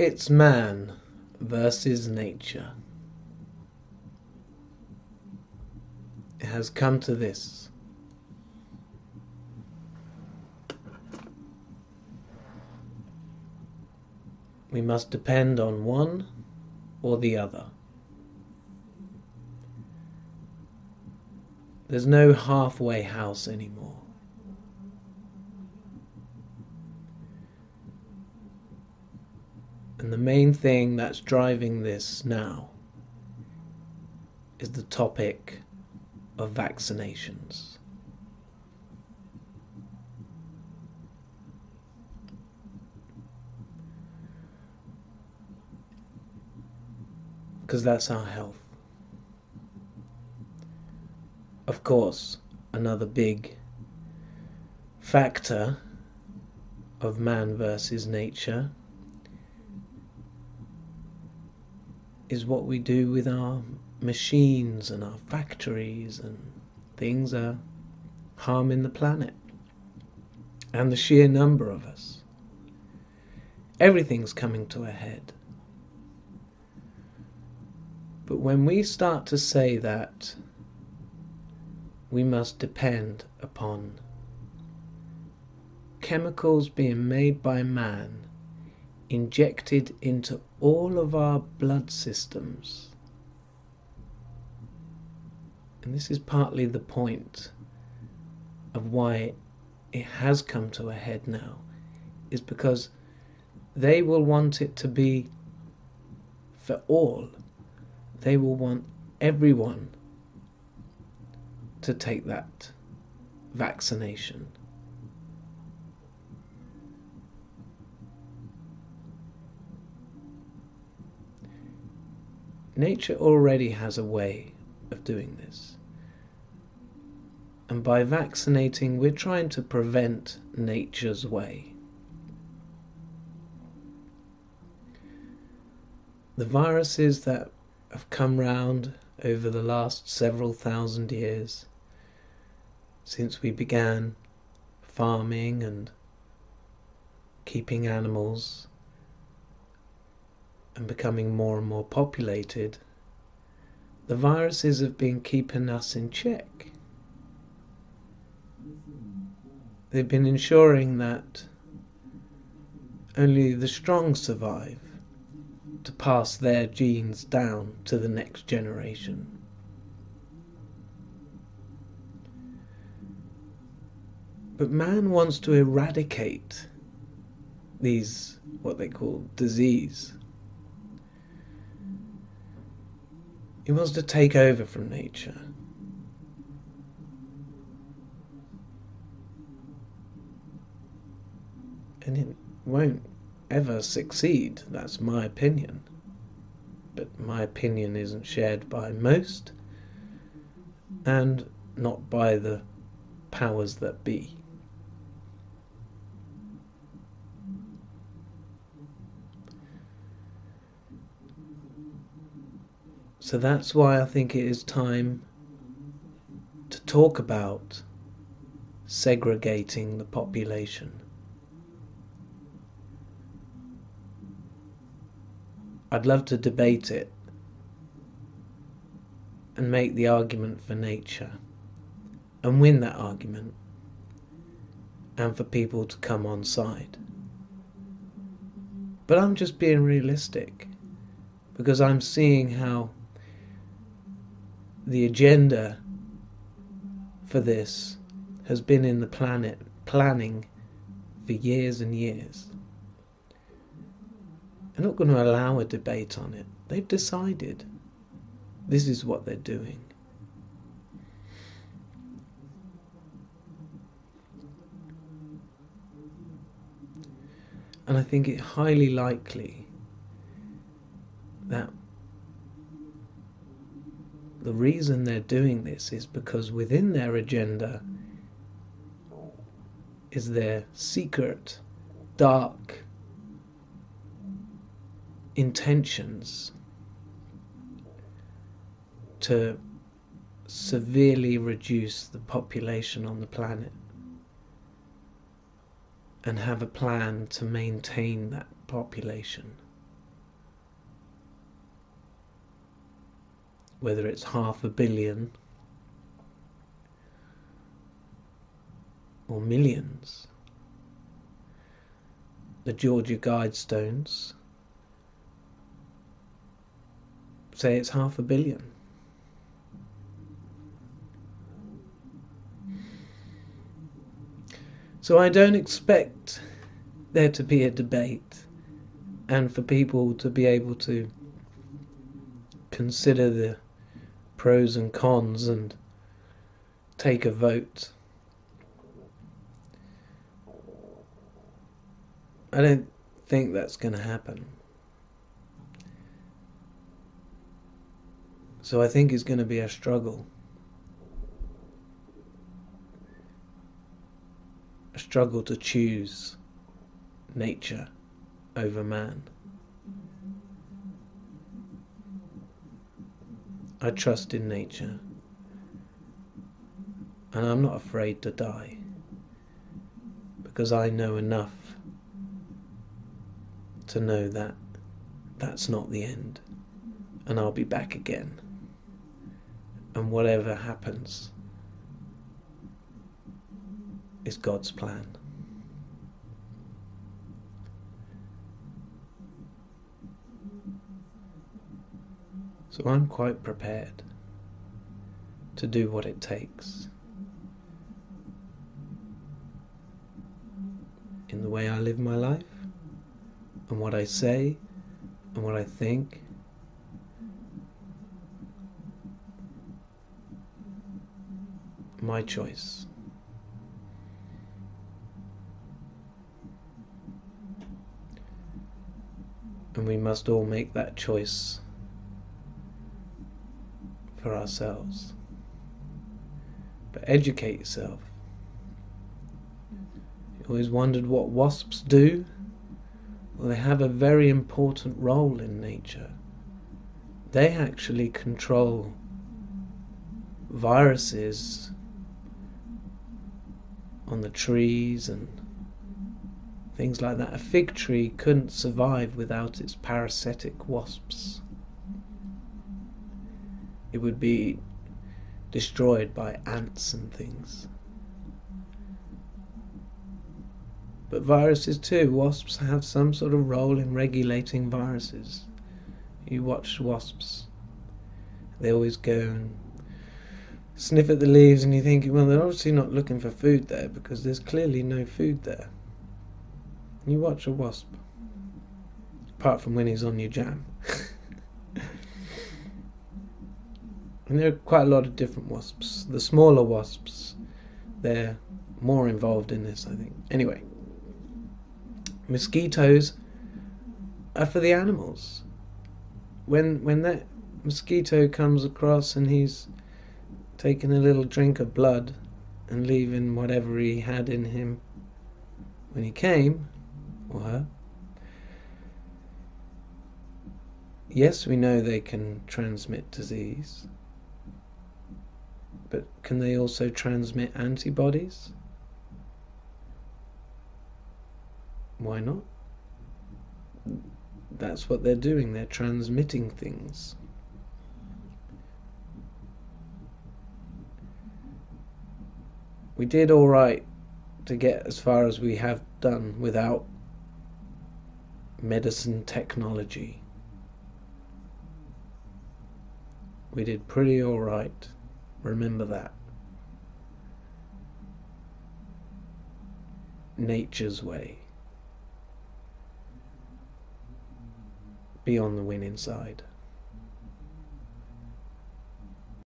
It's man versus nature. It has come to this. We must depend on one or the other. There's no halfway house anymore. And the main thing that's driving this now is the topic of vaccinations. Because that's our health. Of course, another big factor of man versus nature is what we do with our machines and our factories and things are harming the planet and the sheer number of us. Everything's coming to a head. But when we start to say that we must depend upon chemicals being made by man injected into all of our blood systems. And this is partly the point of why it has come to a head now, is because they will want it to be for all. They will want everyone to take that vaccination. Nature already has a way of doing this. And by vaccinating, we're trying to prevent nature's way. The viruses that have come round over the last several thousand years, since we began farming and keeping animals and becoming more and more populated, the viruses have been keeping us in check. They've been ensuring that only the strong survive to pass their genes down to the next generation. But man wants to eradicate these, what they call disease. He wants to take over from nature. And it won't ever succeed, that's my opinion. But my opinion isn't shared by most, and not by the powers that be. So that's why I think it is time to talk about segregating the population. I'd love to debate it and make the argument for nature and win that argument and for people to come on side. But I'm just being realistic because I'm seeing how the agenda for this has been in the planet planning for years and years. They're not going to allow a debate on it. They've decided this is what they're doing. And I think it highly likely that the reason they're doing this is because within their agenda is their secret, dark intentions to severely reduce the population on the planet and have a plan to maintain that population whether it's half a billion or millions. The Georgia Guidestones say it's half a billion. So I don't expect there to be a debate and for people to be able to consider the pros and cons and take a vote. I don't think that's going to happen. So I think it's going to be a struggle. A struggle to choose nature over man. I trust in nature. And I'm not afraid to die. Because I know enough to know that that's not the end. And I'll be back again. And whatever happens is God's plan. So I'm quite prepared to do what it takes in the way I live my life and what I say and what I think. My choice. And we must all make that choice for ourselves. But educate yourself. You always wondered what wasps do? Well, they have a very important role in nature. They actually control viruses on the trees and things like that. A fig tree couldn't survive without its parasitic wasps it would be destroyed by ants and things. But viruses too, wasps have some sort of role in regulating viruses. You watch wasps, they always go and sniff at the leaves and you think, well, they're obviously not looking for food there because there's clearly no food there. You watch a wasp, apart from when he's on your jam. And there are quite a lot of different wasps. The smaller wasps, they're more involved in this, I think. Anyway, mosquitoes are for the animals. When when that mosquito comes across and he's taking a little drink of blood and leaving whatever he had in him when he came, or her. Yes, we know they can transmit disease. But can they also transmit antibodies? Why not? That's what they're doing, they're transmitting things. We did alright to get as far as we have done without medicine technology. We did pretty alright. Remember that. Nature's way. Be on the winning side.